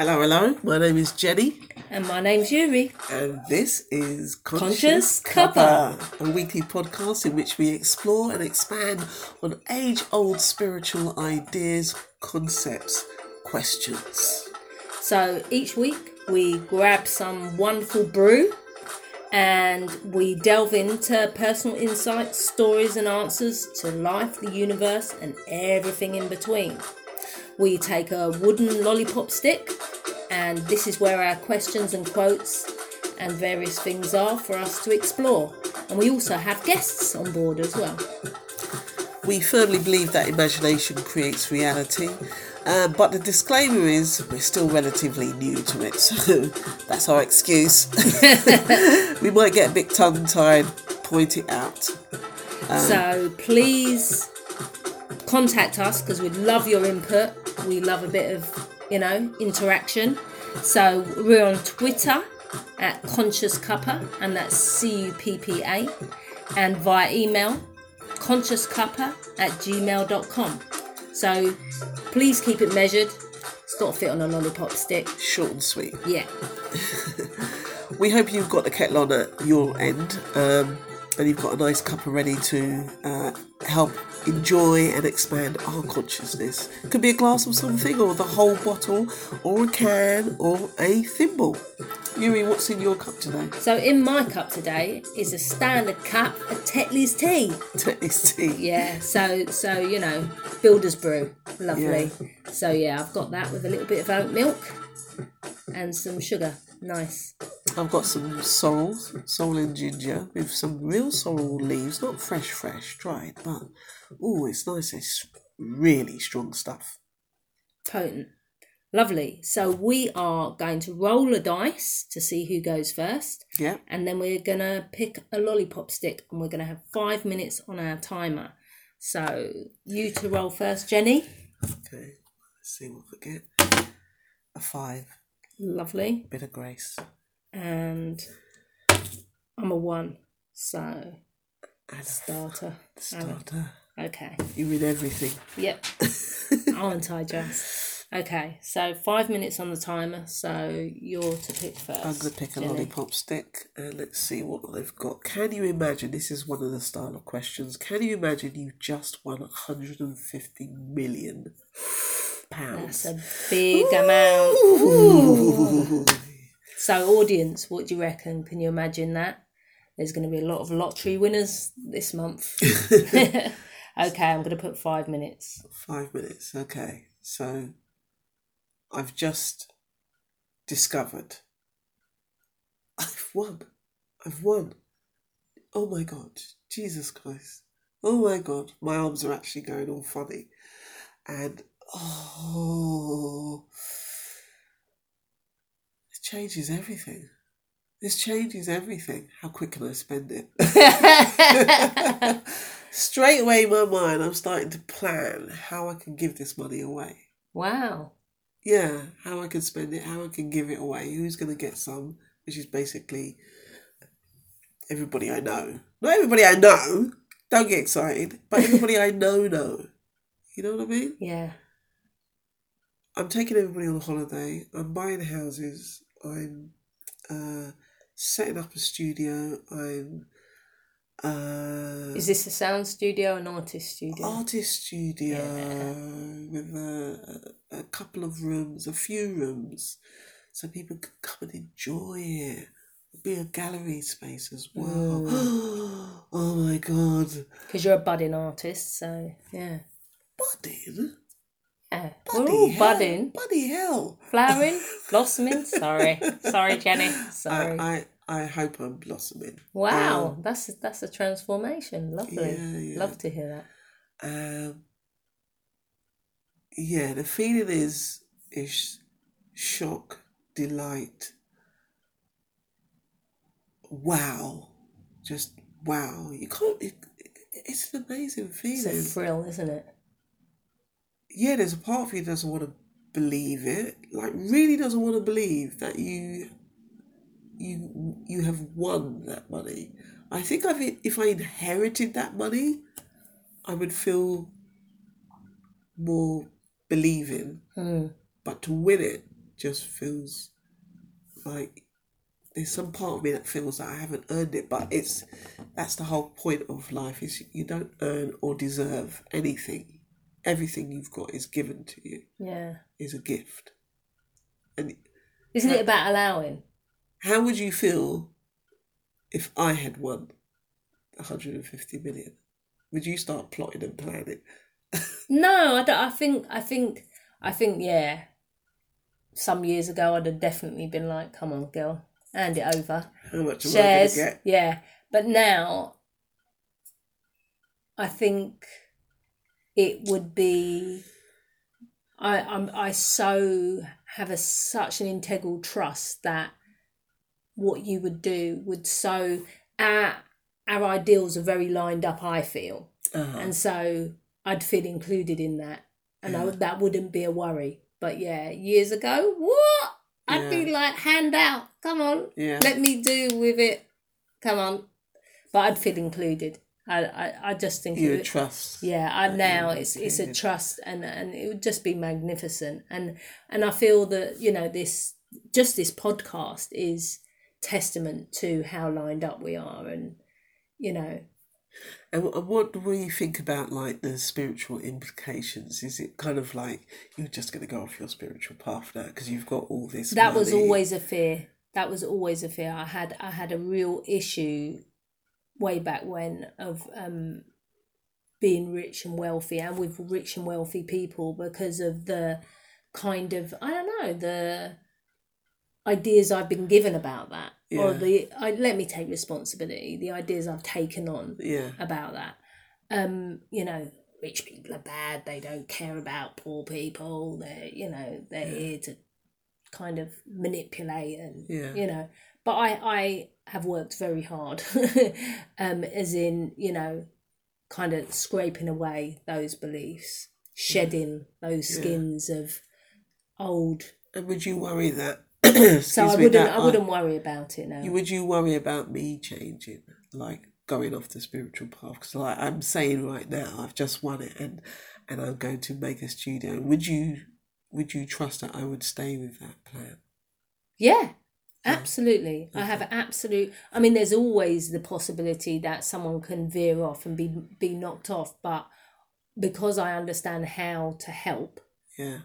Hello, hello. My name is Jenny, And my name's Eury. and this is Conscious Cuppa. a weekly podcast in which we explore and expand on age-old spiritual ideas, concepts, questions. So each week we grab some wonderful brew and we delve into personal insights, stories, and answers to life, the universe, and everything in between. We take a wooden lollipop stick, and this is where our questions and quotes and various things are for us to explore. And we also have guests on board as well. We firmly believe that imagination creates reality, uh, but the disclaimer is we're still relatively new to it, so that's our excuse. we might get a bit tongue tied, point it out. So please contact us because we'd love your input. We love a bit of, you know, interaction. So we're on Twitter at Conscious Cuppa, and that's C U P P A, and via email consciouscuppa at gmail.com. So please keep it measured. It's got to fit on a lollipop stick. Short and sweet. Yeah. We hope you've got the kettle on at your end um, and you've got a nice cuppa ready to uh, help enjoy and expand our consciousness. Could be a glass of something, or the whole bottle, or a can, or a thimble. Eury, what's in your cup today? So in my cup today is a standard cup of Tetley's tea. Tetley's tea. Yeah, so so you know, builder's brew, lovely. So yeah, I've got that with a little bit of oat milk and some sugar. Nice. I've got some sorrel, sorrel and ginger with some real sorrel leaves, not fresh, fresh, dried, but oh, it's nice. It's really strong stuff. Potent. Lovely. So we are going to roll a dice to see who goes first. Yeah. And then we're gonna pick a lollipop stick and we're gonna have five minutes on our timer. So you to roll first, Jenny. Okay. Let's see what we get. A five. Lovely. Bit of grace. And I'm a one. So And starter. starter. Okay. You read everything. Yep. Aren't I just? Okay, so five minutes on the timer, so you're to pick 1st I'm going to pick a lollipop stick and let's see what they've got. Can you imagine? This is one of the style of questions. Can you imagine you just won 150 million pounds? That's a big amount. Ooh. So, audience, what do you reckon? Can you imagine that? There's going to be a lot of lottery winners this month. okay, I'm going to put five minutes. Five minutes. Okay. So I've just discovered I've won. I've won. Oh my God. Jesus Christ. Oh my God. My arms are actually going all funny. And oh, it changes everything. This changes everything. How quick can I spend it? Straight away in my mind, I'm starting to plan how I can give this money away. wow. Yeah, how I can spend it, how I can give it away, who's going to get some, which is basically everybody I know. Not everybody I know, don't get excited, but everybody I know know. You know what I mean? Yeah. I'm taking everybody on holiday, I'm buying houses, I'm uh, setting up a studio, I'm uh, Is this a sound studio or an artist studio? artist studio Yeah. with a, a couple of rooms, a few rooms, so people can come and enjoy it. Be a gallery space as well. oh my god, Because you're a budding artist, so yeah. budding, Yeah. We're all hell. budding. bloody hell! Flowering, blossoming. Sorry, sorry, Jenny. Sorry. I, I I hope I'm blossoming. wow, that's that's a transformation. Lovely. Yeah, yeah. Love to hear that. Um, yeah, the feeling is is shock, delight, wow, just wow. You can't. It, it's an amazing It's feeling. a thrill, isn't it? Yeah, there's a part of you that doesn't want to believe it. Like, really doesn't want to believe that you you you have won that money. I think I've if I inherited that money, I would feel more believing. Hmm. But to win it just feels like there's some part of me that feels that I haven't earned it, but it's that's the whole point of life is you don't earn or deserve anything. Everything you've got is given to you, Yeah. is a gift. And Isn't it about allowing? how would you feel if I had won 150 million? Would you start plotting and planning? No, I, don't, I think I think I think yeah. Some years ago, I'd have definitely been like, "Come on, girl, hand it over." How much Shares, yeah. But now, I think it would be. I I'm I so have a such an integral trust that what you would do would so our our ideals are very lined up. I feel Uh-huh. and so I'd feel included in that, and I, Yeah. that wouldn't be a worry. But yeah, years ago, what? I'd be like, hand out, come on, Yeah. let me do with it, come on. But I'd feel included. I, I, I just think You trust. yeah, I now it's it's a trust and and it would just be magnificent and and I feel that you know this just this podcast is testament to how lined up we are and you know And what do we think about like the spiritual implications? Is it kind of like you're just going to go off your spiritual path now because you've got all this? that was always a fear that was always a fear i had i had a real issue way back when of um being rich and wealthy and with rich and wealthy people because of the kind of i don't know the ideas i've been given about that or the I, let me take responsibility the ideas i've taken on Yeah. about that. Um, you know, rich people are bad. They don't care about poor people. They're you know they're Yeah. here to kind of manipulate and Yeah. you know. But I I have worked very hard, um, as in you know, kind of scraping away those beliefs, shedding those Yeah. skins of old. And would you worry that? So I wouldn't I wouldn't worry about it now. Would you worry about me changing, like going off the spiritual path? Because like I'm saying right now, I've just won it, and and I'm going to make a studio. Would you would you trust that I would stay with that plan? Yeah, absolutely. I have absolute. I mean, there's always the possibility that someone can veer off and be be knocked off, but because I understand how to help, Yeah.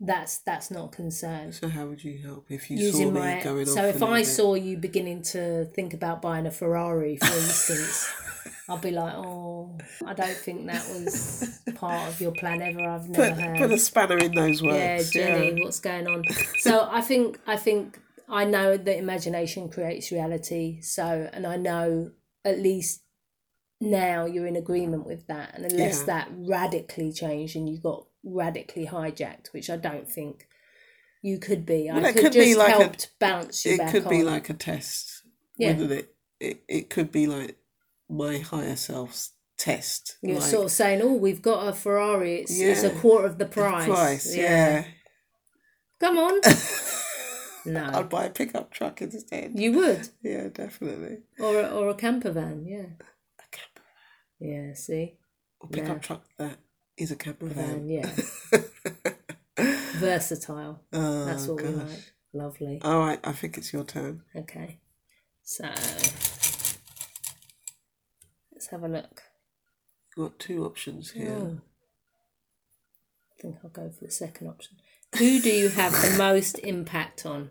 that's that's not a concern. So how would you help if you saw me my going off? so if I saw you beginning to think about buying a Ferrari, for instance, I'd be like, oh, I don't think that was part of your plan ever. I've never put, heard. put a spanner in those words. yeah. Jenny, what's going on? So I think I think I know that imagination creates reality. So and I know at least now you're in agreement with that. And unless Yeah. that radically changed and you got radically hijacked, which I don't think you could be. Well, I could, could be just like a- helped bounce you it back It could be like a test, Yeah. wouldn't it? It it could be like my higher self's test. you're like, sort of saying, "Oh, we've got a Ferrari. It's, it's a quarter of the price." price, yeah. Come on. no, I'd buy a pickup truck instead. you would, Yeah, definitely. or a, or a camper van. Yeah. A camper van. Yeah, see? or pickup Yeah. truck that is a camper Van, van. yeah. Versatile. oh, That's what we like. Lovely. All right, I think it's your turn. Okay. So let's have a look. You've got two options here. Oh. I think I'll go for the second option. Who do you have the most impact on?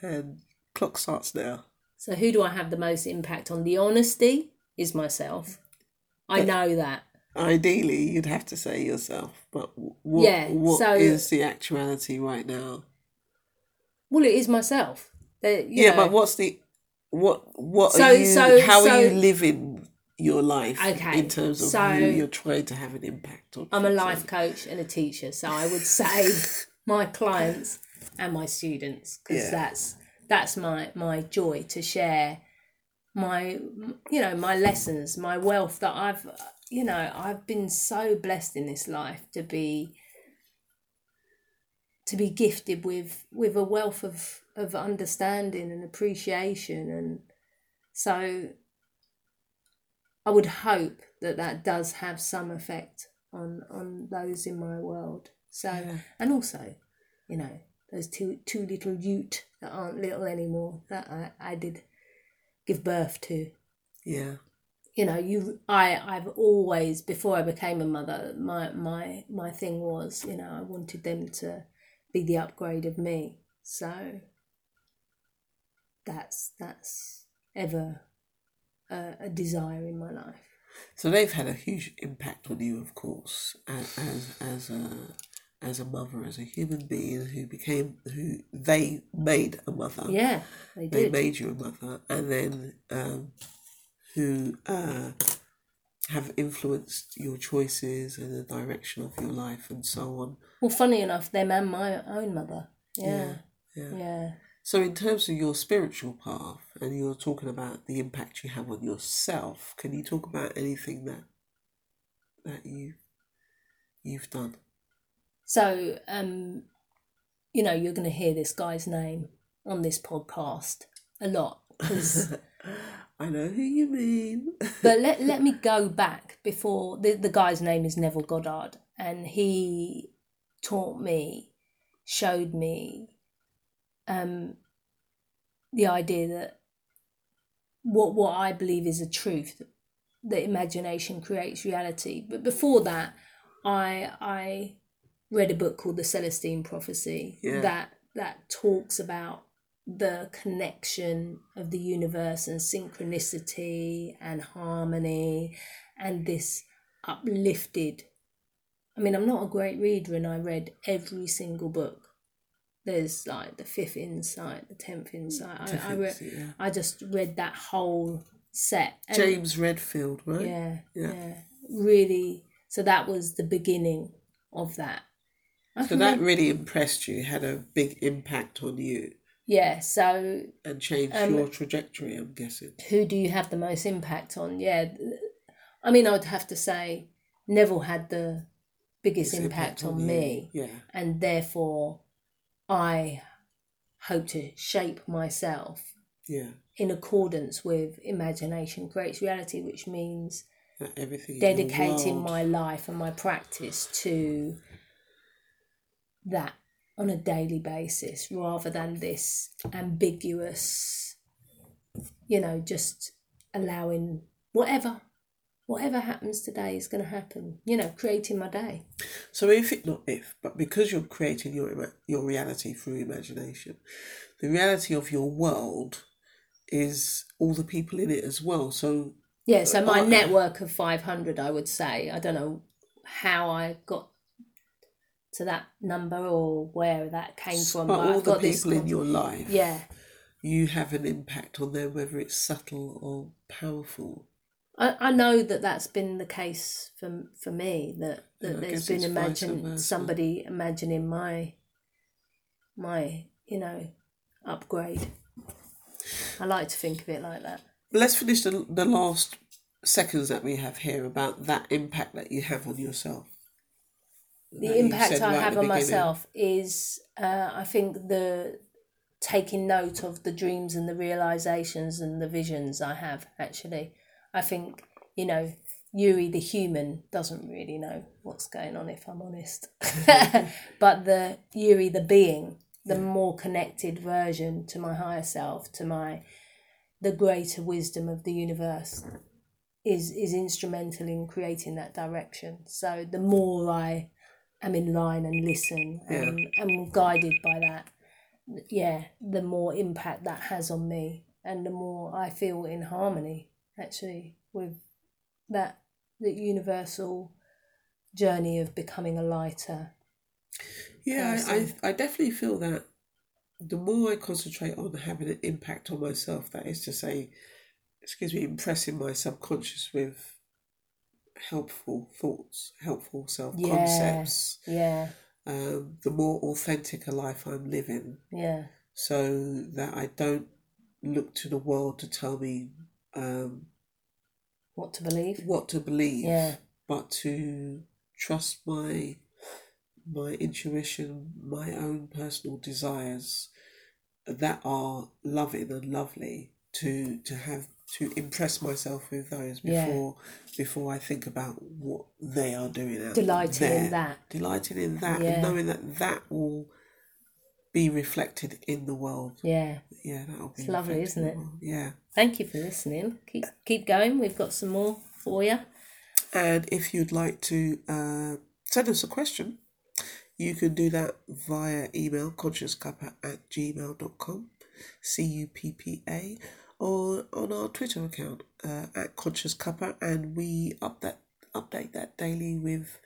And clock starts now. So who do I have the most impact on? The honesty is myself. I know that. Ideally, you'd have to say yourself, but what, Yeah, what so- is the actuality right now? Well, it is myself. You yeah, know, but what's the what what So- are you so- how are you living your life Okay, in terms of so- who you're trying to have an impact on? I'm a life coach and a teacher, so I would say my clients and my students because Yeah. that's that's my my joy to share my you know my lessons, my wealth that I've you know I've been so blessed in this life to be to be gifted with with a wealth of of understanding and appreciation and so I would hope that that does have some effect on on those in my world. So Yeah. and also you know, those two two little ute that aren't little anymore that I, I did give birth to. Yeah. You know, you I I've always before I became a mother, my my my thing was, you know, I wanted them to be the upgrade of me. So that's that's ever a, a desire in my life. So they've had a huge impact on you, of course, as as, as a as a mother, as a human being who became who they made a mother. Yeah, they They did. made you a mother, and then um, who uh, have influenced your choices and the direction of your life and so on. Well, funny enough, them and my own mother. Yeah, Yeah. yeah. So, in terms of your spiritual path, and you're talking about the impact you have on yourself, can you talk about anything that that you you've done? So, um, you know, you're going to hear this guy's name on this podcast a lot. 'cause- I know who you mean. but let, let me go back before the, the guy's name is Neville Goddard, and he taught me, showed me um, the idea that what what I believe is a truth that imagination creates reality. But before that, I I read a book called The Celestine Prophecy Yeah. that that talks about the connection of the universe and synchronicity and harmony and this uplifted I mean I'm not a great reader and I read every single book. There's like the fifth insight, the tenth insight. I, I read yeah. I just read that whole set. And- James Redfield, right? yeah, Yeah. yeah, Really. So that was the beginning of that. I So that really impressed you, had a big impact on you, yeah. So and changed Um, your trajectory. I'm guessing. who do you have the most impact on? Yeah, I mean, I would have to say Neville had the biggest Its impact, on you. me, Yeah. and therefore I hope to shape myself Yeah. in accordance with imagination creates reality, which means everything. dedicating my life and my practice to that on a daily basis rather than this ambiguous you know just allowing whatever whatever happens today is going to happen you know creating my day So if it not if, but because you're creating your your reality through imagination, the reality of your world is all the people in it as well. So yeah so my Uh, network of 500 i would say i don't know how i got to that number or where that came from but but all i've the got this people in your life, yeah you have an impact on them, whether it's subtle or powerful. I, I know that that's been the case for for me that, that Yeah, there's been imagine somebody imagining my my you know upgrade. I like to think of it like that. Let's finish the, the last seconds that we have here about that impact that you have on yourself. The That impact I right have on beginning. myself is uh, I think the taking note of the dreams and the realizations and the visions I have actually. I think you know Eury the human doesn't really know what's going on if I'm honest. Mm-hmm. but the Eury the being, the more connected version to my higher self, to my the greater wisdom of the universe is is instrumental in creating that direction. So the more I am in line and listen and am guided by that, yeah, the more impact that has on me and the more I feel in harmony actually with that the universal journey of becoming a lighter. Yeah, I, person. I, I definitely feel that the more I concentrate on having an impact on myself, that is to say, excuse me, impressing my subconscious with helpful thoughts, helpful self Yeah. concepts, Yeah, um, the more authentic a life I'm living, yeah, so that I don't look to the world to tell me um, what to believe. what to believe, Yeah, but to trust my my intuition, my own personal desires that are loving and lovely to to have to impress myself with those Yeah. before before I think about what they are doing out delighting there. in that. Delighting in that Yeah. and knowing that that will be reflected in the world. Yeah. Yeah, that'll be It's lovely, isn't it? Yeah. Thank you for listening. Keep keep going. We've got some more for you. And if you'd like to uh, send us a question, you can do that via email consciouscuppa at gmail.com, C U P P A, or on our Twitter account uh, at Conscious Cuppa, and we up that, update that daily with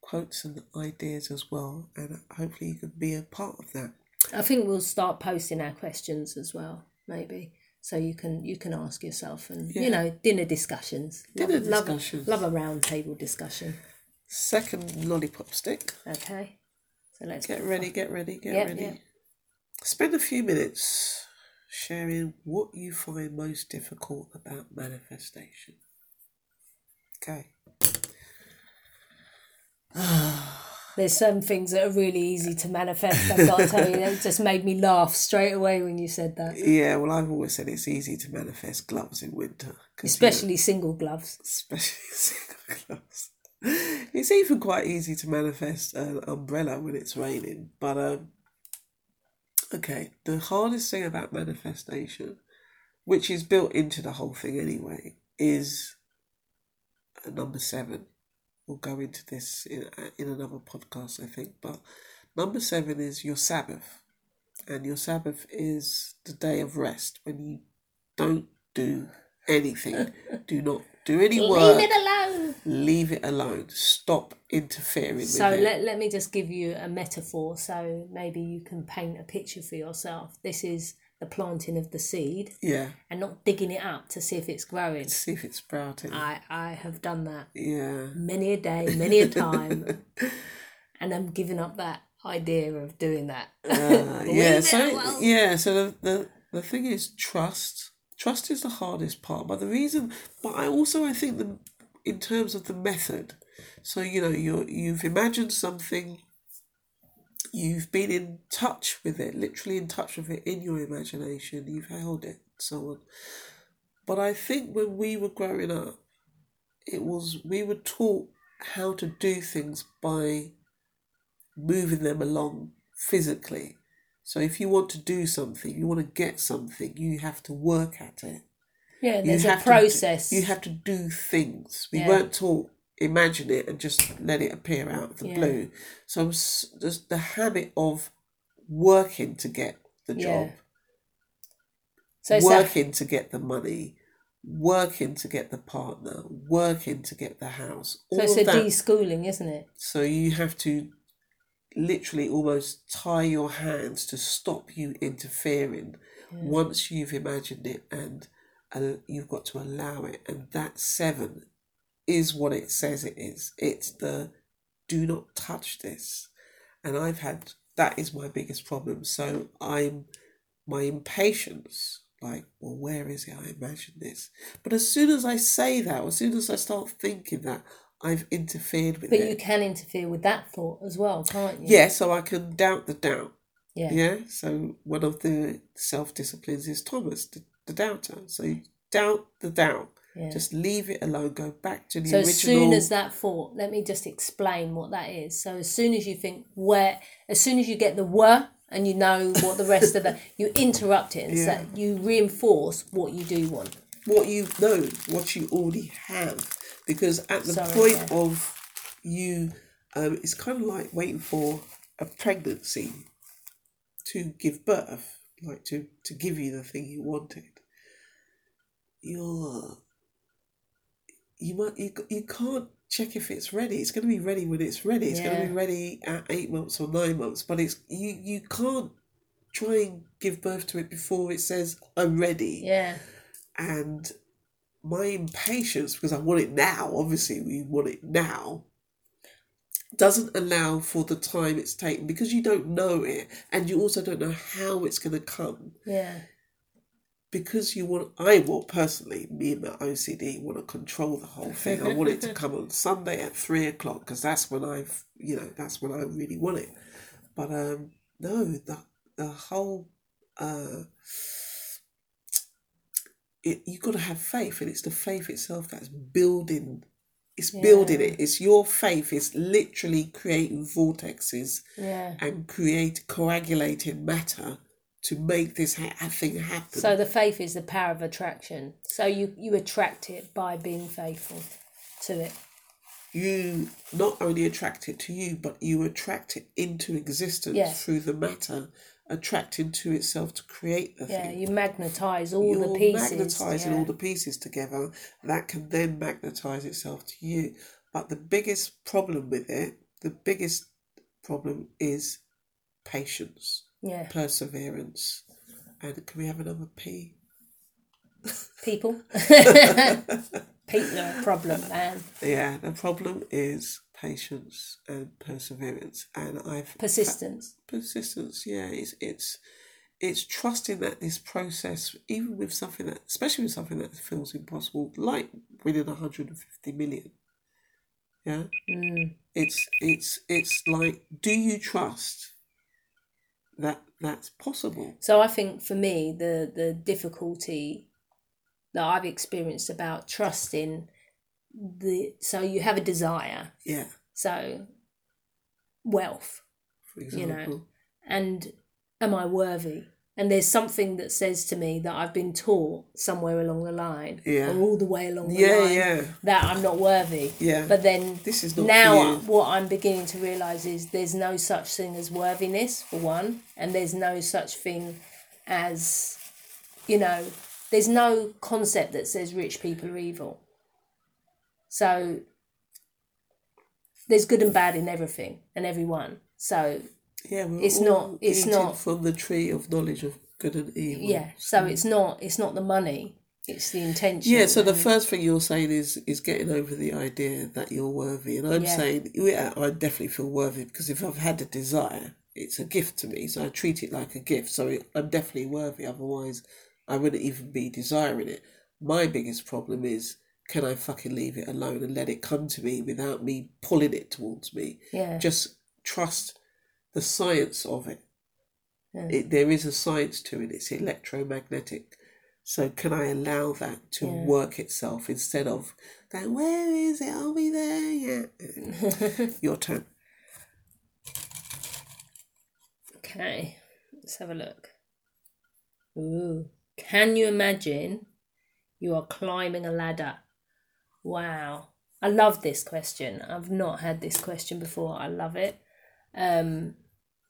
quotes and ideas as well. And hopefully, you can be a part of that. I think we'll start posting our questions as well, maybe. So you can you can ask yourself and Yeah. you know dinner discussions. Dinner love, discussions. Love, love a round table discussion. Second lollipop stick. Okay. So let's Get ready, get ready, get Yep, ready. yep. Spend a few minutes sharing what you find most difficult about manifestation. Okay. Ah. There's some things that are really easy to manifest. I've got to tell you, it just made me laugh straight away when you said that. Yeah, well, I've always said it's easy to manifest gloves in winter, Especially single gloves. especially single gloves. It's even quite easy to manifest an umbrella when it's raining. But, um, okay, the hardest thing about manifestation, which is built into the whole thing anyway, is uh, number seven. We'll go into this in, uh, in another podcast, I think. But number seven is your Sabbath. And your Sabbath is the day of rest when you don't do anything. do not do any work. Leave it alone. Leave it alone. Stop interfering So with it. let, let me just give you a metaphor so maybe you can paint a picture for yourself. This is the planting of the seed yeah. and not digging it up to see if it's growing. See if it's sprouting. I, I have done that yeah. many a day, many a time, and I'm giving up that idea of doing that. Uh, yeah. So alone. yeah. So the, the the thing is trust. Trust is the hardest part, but the reason. But I also I think the in terms of the method. So you know you you've imagined something. You've been in touch with it, literally in touch with it in your imagination. You've held it, so on. But I think when we were growing up, it was we were taught how to do things by moving them along physically. So if you want to do something, you want to get something, you have to work at it. Yeah, You there's a have to process. you have to do things. We Yeah. weren't taught imagine it and just let it appear out of the Yeah. blue. So s- just the habit of working to get the Yeah. job, so it's that, working to get the money, working to get the partner, working to get the house. All so it's a deschooling, isn't it? So you have to literally almost tie your hands to stop you interfering once you've imagined it and uh, you've got to allow it. And that seven is what it says it is. It's the do not touch this. And I've had that is my biggest problem. So I'm my impatience. Like, well, where is it? I imagine this. But as soon as I say that, or as soon as I start thinking that, I've interfered with But it. you can interfere with that thought as well, can't you? Yeah, so I can doubt the doubt. Yeah. Yeah. So one of the self disciplines is Thomas, the, the doubter. So you doubt the doubt. Yeah. Just leave it alone. Go back to the So original. as soon as that thought, let me just explain what that is. So as soon as you think where, as soon as you get the were and you know what the rest of the, you interrupt it and Yeah. say, you reinforce what you do want. what you know, what you already have, because at the Sorry, point yeah. of you, um, it's kind of like waiting for a pregnancy to give birth, like to to give you the thing you wanted. You're you might you, you can't check if it's ready. It's going to be ready when it's ready. It's going to be ready at eight months or nine months, but it's you you can't try and give birth to it before it says I'm ready Yeah. and my impatience because I want it now. Obviously, we want it now. Doesn't allow for the time it's taken because you don't know it, and you also don't know how it's going to come. Yeah. Because you want, I want personally, me and my OCD want to control the whole thing. I want it to come on Sunday at three o'clock because that's when I've, you know, that's when I really want it. But um, no, the the whole uh, it, you got to have faith, and it's the faith itself that's building It's building it. It's your faith. It's literally creating vortexes Yeah. and create coagulating matter to make this ha- thing happen. So the faith is the power of attraction. So you you attract it by being faithful to it. you not only attract it to you, but you attract it into existence Yeah. through the matter, attracting to itself to create the Yeah, thing. you magnetize all You're the pieces. magnetizing yeah. all the pieces together. That can then magnetize itself to you. But the biggest problem with it, the biggest problem is patience, yeah. perseverance, and can we have another P? People. People are a problem, man. Yeah, the problem is patience and perseverance, and I've Persistence. persistence. Yeah, it's it's it's trusting that this process, even with something that, especially with something that feels impossible, like winning 150 million. Yeah, Mm. it's it's it's like, do you trust that that's possible? So I think for me, the the difficulty that I've experienced about trusting the so you have a desire, Yeah, so wealth, for You know. and am I worthy? And there's something that says to me that I've been taught somewhere along the line, Yeah. or all the way along the Yeah, line, yeah, that I'm not worthy. yeah. But then this is now what I'm beginning to realize is there's no such thing as worthiness for one, and there's no such thing as, you know, there's no concept that says rich people are evil. So there's good and bad in everything and everyone. So Yeah, It's not- it's not- from the tree of knowledge of good and evil. yeah, so it's not it's not the money, it's the intention. Yeah, so the first thing you're saying is is getting over the idea that you're worthy, and I'm Yeah. saying yeah, I definitely feel worthy because if I've had a desire, it's a gift to me, so I treat it like a gift. So I'm definitely worthy. Otherwise, I wouldn't even be desiring it. My biggest problem is can I fucking leave it alone and let it come to me without me pulling it towards me? yeah, Just trust the science of it. Yeah. it there is a science to it. It's electromagnetic. So can I allow that to Yeah. work itself instead of going, where is it? Are we there yet? Your turn. Okay, let's have a look. Ooh, can you imagine you are climbing a ladder? Wow, I love this question. I've not had this question before. I love it. Um,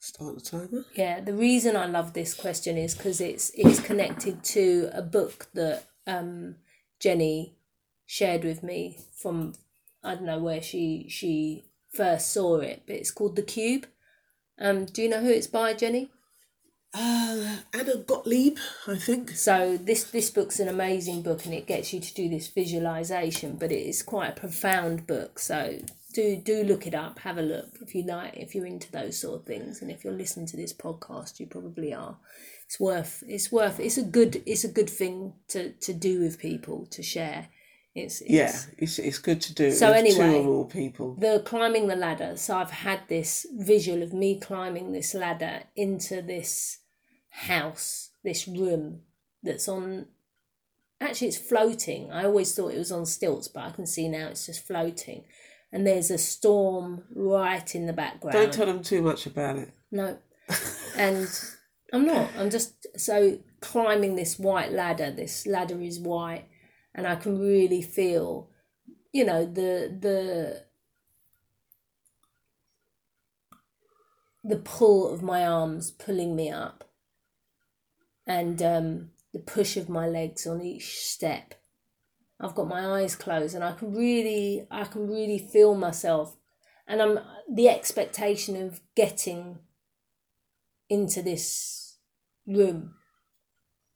Start the timer. yeah, the reason I love this question is because it's it's connected to a book that um, Jenny shared with me from I don't know where she she first saw it, but it's called The Cube. Um, do you know who it's by, Jenny? Uh, Anna Gottlieb, I think. So this this book's an amazing book, and it gets you to do this visualization, but it is quite a profound book. So do do look it up, have a look if you like, if you're into those sort of things, and if you're listening to this podcast, you probably are. It's worth it's worth it's a good it's a good thing to to do with people to share. It's, it's Yeah, it's, it's good to do. So with two anyway, more people. the climbing the ladder. So I've had this visual of me climbing this ladder into this house, this room that's on. Actually, it's floating. I always thought it was on stilts, but I can see now it's just floating. And there's a storm right in the background. Don't tell them too much about it. No. And I'm not. I'm just so climbing this white ladder. This ladder is white, and I can really feel, you know, the the the pull of my arms pulling me up, and um, the push of my legs on each step. I've got my eyes closed, and I can really, I can really feel myself, and I'm the expectation of getting into this room,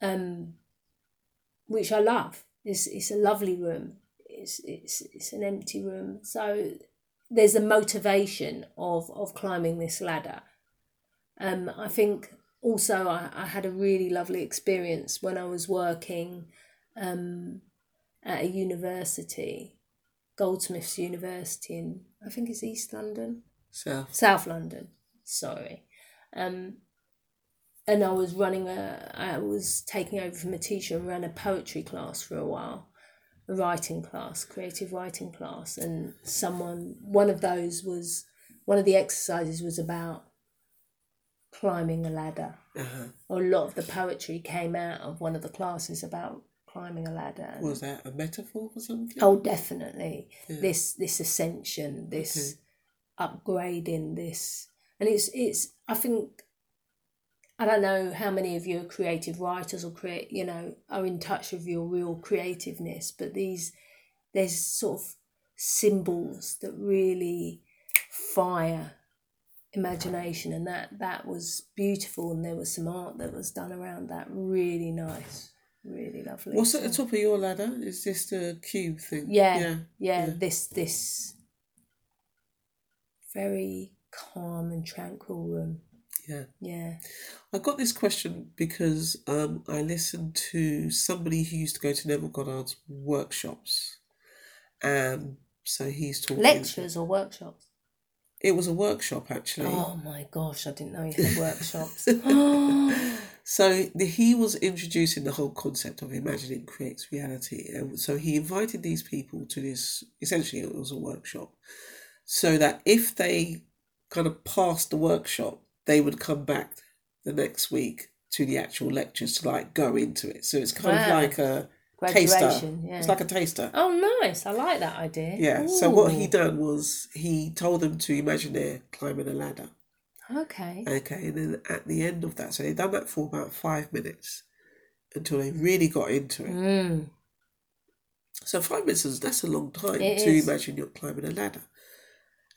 um, which I love. It's it's a lovely room. It's it's it's an empty room. So there's a motivation of of climbing this ladder. Um, I think also I, I had a really lovely experience when I was working um, at a university, Goldsmiths University in I think it's East London. So, South London, sorry. Um, and I was running a, I was taking over from a teacher and ran a poetry class for a while. a writing class, creative writing class, and someone one of those was one of the exercises was about climbing a ladder. Uh-huh. Or a lot of the poetry came out of one of the classes about climbing a ladder. Was that a metaphor for something? Oh, definitely. Yeah. This this ascension, this upgrading, this, and it's it's. I think I don't know how many of you are creative writers or create, you know, are in touch with your real creativeness, but these there's sort of symbols that really fire imagination, and that that was beautiful, and there was some art that was done around that, really nice, really lovely. What's at the top of your ladder? Is this the cube thing? yeah, Yeah. yeah, yeah. this this very calm and tranquil room. Yeah. Yeah. I got this question because um, I listened to somebody who used to go to Neville Goddard's workshops. Um, so he's talking. Lectures or workshops? It was a workshop actually. Oh my gosh, I didn't know you had workshops. So the, he was introducing the whole concept of imagining creates reality. And so he invited these people to this. Essentially, it was a workshop, so that if they kind of passed the workshop, they would come back the next week to the actual lectures to like go into it. So it's kind of like a taster. Yeah. It's like a taster. oh, nice. I like that idea. Yeah. So what he Ooh. done was he told them to imagine they're climbing a ladder. Okay. Okay, and then at the end of that, so they done that for about five minutes until they really got into it. Mm. So five minutes is that's a long time It to is. imagine you're climbing a ladder.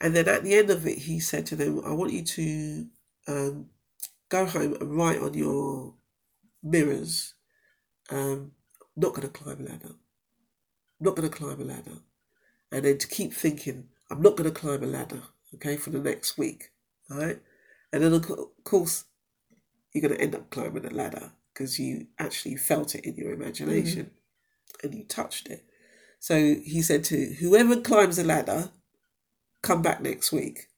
And then at the end of it, he said to them, "I want you to um, go home and write on your mirrors, um, not going to climb a ladder, not going to climb a ladder, and then to keep thinking, I'm not going to climb a ladder, okay, for the next week, all right, and then of course you're going to end up climbing a ladder because you actually felt it in your imagination mm-hmm. and you touched it. So he said to whoever climbs a ladder, come back next week.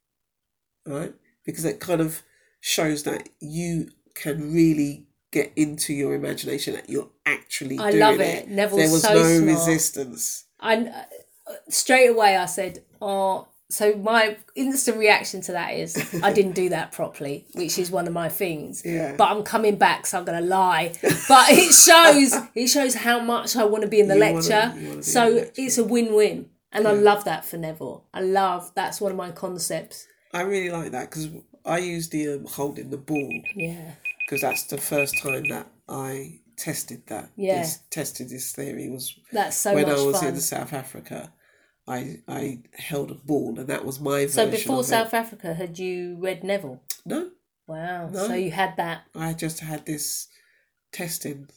All right? Because it kind of shows that you can really get into your imagination that you're actually I doing love it. it. Neville's there was so no smart. resistance. I uh, straight away I said, "Oh." So my instant reaction to that is, I didn't do that properly, which is one of my things. Yeah. But I'm coming back, so I'm gonna lie. But it shows, it shows how much I want to be in the You lecture. wanna so lecture. it's a win-win, and I love that for Neville. I love that's one of my concepts. I really like that because I use the um, holding the ball Yeah. Because that's the first time that I tested that. Yeah. This, tested this theory was That's so when I was fun. in South Africa. I I held a ball and that was my so before of it. South Africa, had you read Neville? No, Wow. No. So you had that. I just had this testing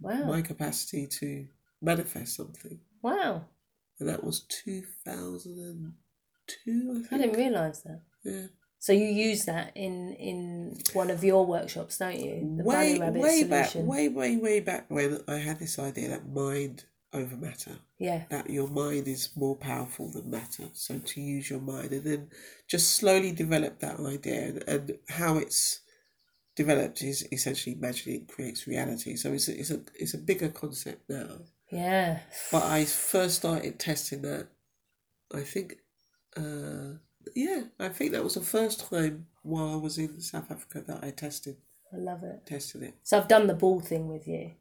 Wow. my capacity to manifest something, wow. and that was two thousand and two. I I didn't realise that. Yeah, So you use that in in one of your workshops, don't you? The way way back, way way way back when I had this idea that mind over matter. Yeah. that your mind is more powerful than matter. So to use your mind and then just slowly develop that idea and, and how it's developed is essentially imagining creates reality. So it's a, it's a it's a bigger concept now. Yeah. But I first started testing that. I think, uh, yeah, I think that was the first time while I was in South Africa that I tested I love it. tested it. So I've done the ball thing with you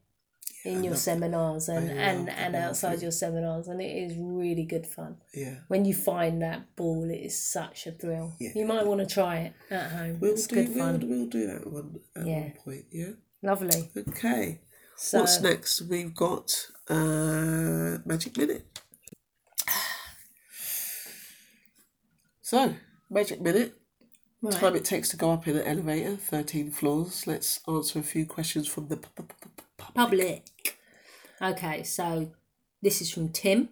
in I your seminars and, and, and outside your seminars and it is really good fun. Yeah, When you find that ball it is such a thrill. Yeah. You might want to try it at home. we'll it's do good we'll, we'll do that one at Yeah. one point. Yeah. Lovely. Okay. So What's next? We've got uh, Magic Minute. So, Magic Minute. right. Time it takes to go up in an elevator, 13 floors. Let's answer a few questions from the pu- pu- pu- public. public. Okay, so this is from Tim.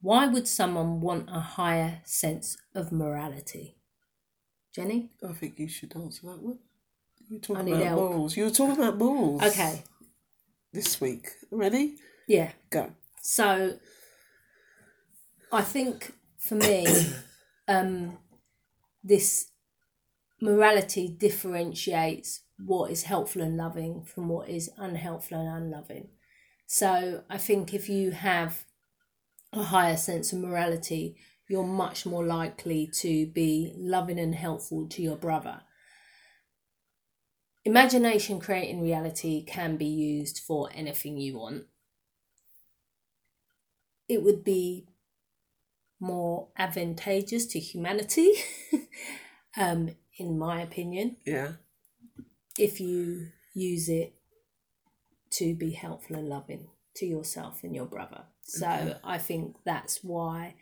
Why would someone want a higher sense of morality? Jenny? I think you should answer that one. You were talking about help. morals. You were talking about morals. Okay, This week. Ready? yeah. Go. So I think for me, um, this morality differentiates what is helpful and loving from what is unhelpful and unloving. So I think if you have a higher sense of morality, you're much more likely to be loving and helpful to your brother. Imagination creating reality can be used for anything you want. It would be more advantageous to humanity, um, in my opinion, Yeah. if you use it to be helpful and loving to yourself and your brother. So Okay. I think that's why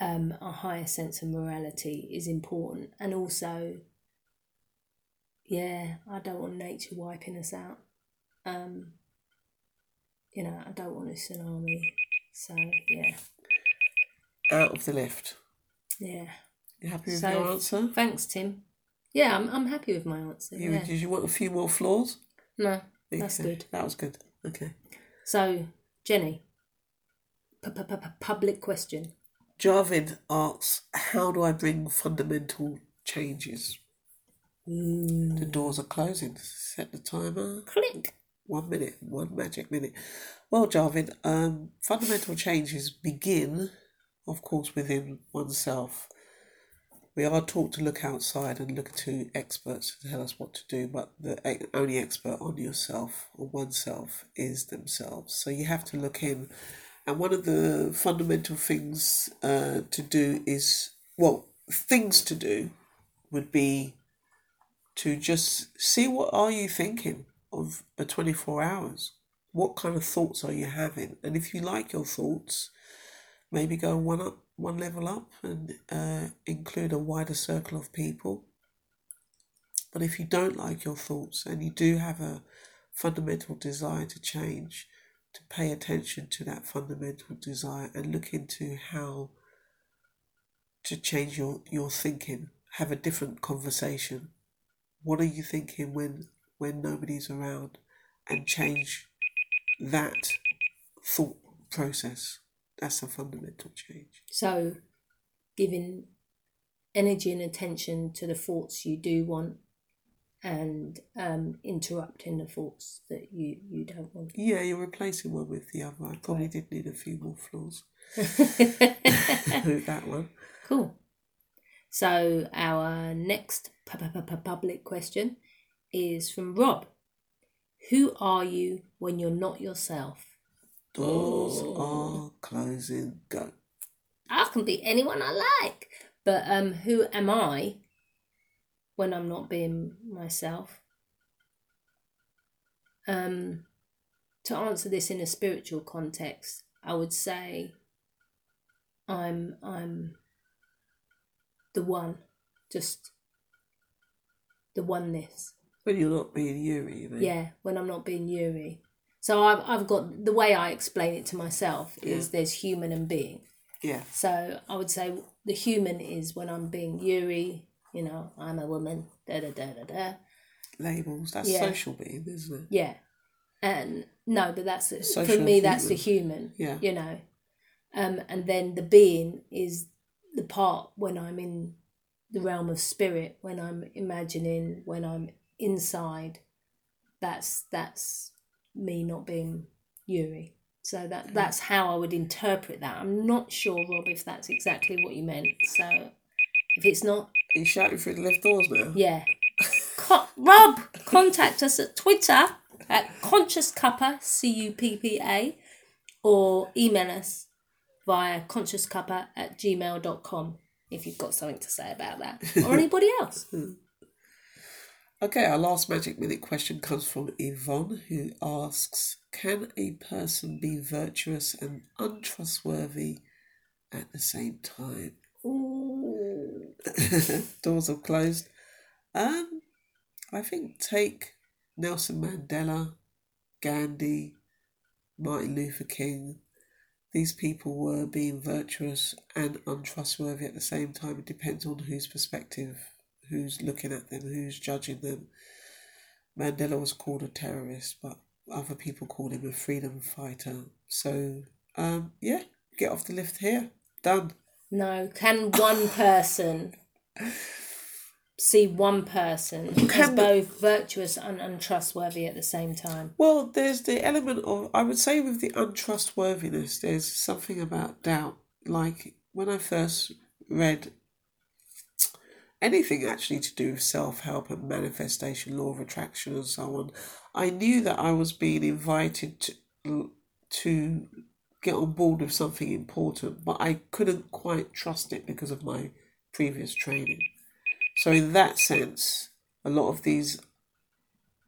um, a higher sense of morality is important. And also, yeah, I don't want nature wiping us out. Um, you know, I don't want a tsunami. So, yeah, Out of the lift. yeah. You happy with So, your answer? Thanks, Tim. Yeah, I'm, I'm happy with my answer. You, yeah. Did you want a few more floors? No, That's Okay, good. That was good. Okay. So, Jenny, pu- pu- pu- pu- public question. Jarvin asks, how do I bring fundamental changes? The doors are closing. Set the timer. Click. One minute, one magic minute. Well, Jarvin, um, fundamental changes begin, of course, within oneself. We are taught to look outside and look to experts to tell us what to do, but the only expert on yourself or oneself is themselves. So you have to look in. And one of the fundamental things uh, to do is, well, things to do would be to just see what are you thinking of a 24 hours what kind of thoughts are you having and if you like your thoughts maybe go one up one level up and uh, include a wider circle of people. But if you don't like your thoughts and you do have a fundamental desire to change to pay attention to that fundamental desire and look into how to change your, your thinking have a different conversation. What are you thinking when when nobody's around? And change that thought process that's a fundamental change So, giving energy and attention to the thoughts you do want and um, interrupting the thoughts that you, you don't want. yeah you're replacing one with the other i probably did need a few more floors with that one cool. So, our next pu- pu- pu- pu- public question is from Rob. Who are you when you're not yourself? Doors Oh. are closing go I can be anyone I like. But um, who am I when I'm not being myself? Um, to answer this in a spiritual context, I would say I'm I'm the one, just the oneness. when you're not being Eury you mean Yeah, when I'm not being Eury. So I've I've got the way I explain it to myself is there's human and being. yeah So I would say the human is when I'm being Eury, you know, I'm a woman, da da da da da. labels that's Yeah. social being isn't it Yeah. And no, but that's for me that's the human. human. Yeah. You know. Um and then the being is the part when I'm in the realm of spirit, when I'm imagining, when I'm inside. That's that's me not being Eury. So that that's how I would interpret that. I'm not sure, Rob, if that's exactly what you meant. So if it's not, you shouting through the lift doors now yeah. Co- Rob, contact us at Twitter at Conscious Cuppa, C U P P A, or email us via consciouscuppa at gmail.com if you've got something to say about that or anybody else. Hmm. Okay, our last magic minute question comes from Yvonne, who asks Can a person be virtuous and untrustworthy at the same time? Doors are closed. Um, I think take Nelson Mandela, Gandhi, Martin Luther King. These people were being virtuous and untrustworthy at the same time. It depends on whose perspective, who's looking at them, who's judging them. Mandela was called a terrorist, but other people called him a freedom fighter. So, um, yeah, get off the lift here. Done. No, can one person see one person as both virtuous and untrustworthy at the same time. Well, there's the element of, I would say, with the untrustworthiness, there's something about doubt. Like when I first read anything actually to do with self help and manifestation, law of attraction, and so on, I knew that I was being invited to, to get on board with something important, but I couldn't quite trust it because of my previous training. So, in that sense, a lot of these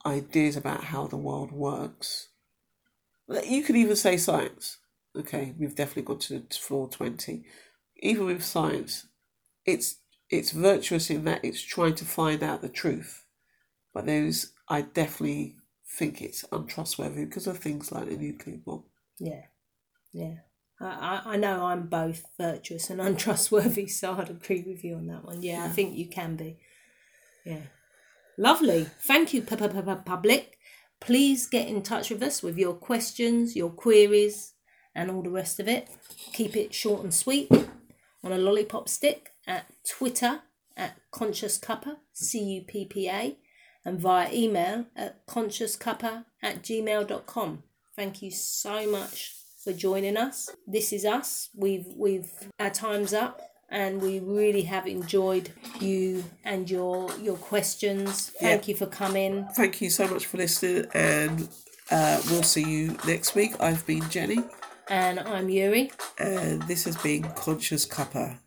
ideas about how the world works. You could even say science. Okay, we've definitely got to floor twenty. Even with science, it's it's virtuous in that it's trying to find out the truth, but there's I definitely think it's untrustworthy because of things like the nuclear bomb. Yeah, yeah. I, I know I'm both virtuous and untrustworthy, so I'd agree with you on that one. Yeah, I think you can be. Yeah. Lovely. Thank you, pu- pu- pu- pu- public. Please get in touch with us with your questions, your queries, and all the rest of it. Keep it short and sweet on a lollipop stick at Twitter at Conscious Cuppa, C U P P A, and via email at consciouscuppa at gmail.com. Thank you so much for joining us. This is us. We've we've our time's up and we really have enjoyed you and your your questions. Thank you for coming. Thank you so much for listening, and uh, we'll see you next week. I've been Jenny, And I'm Eury. and this has been Conscious Cuppa.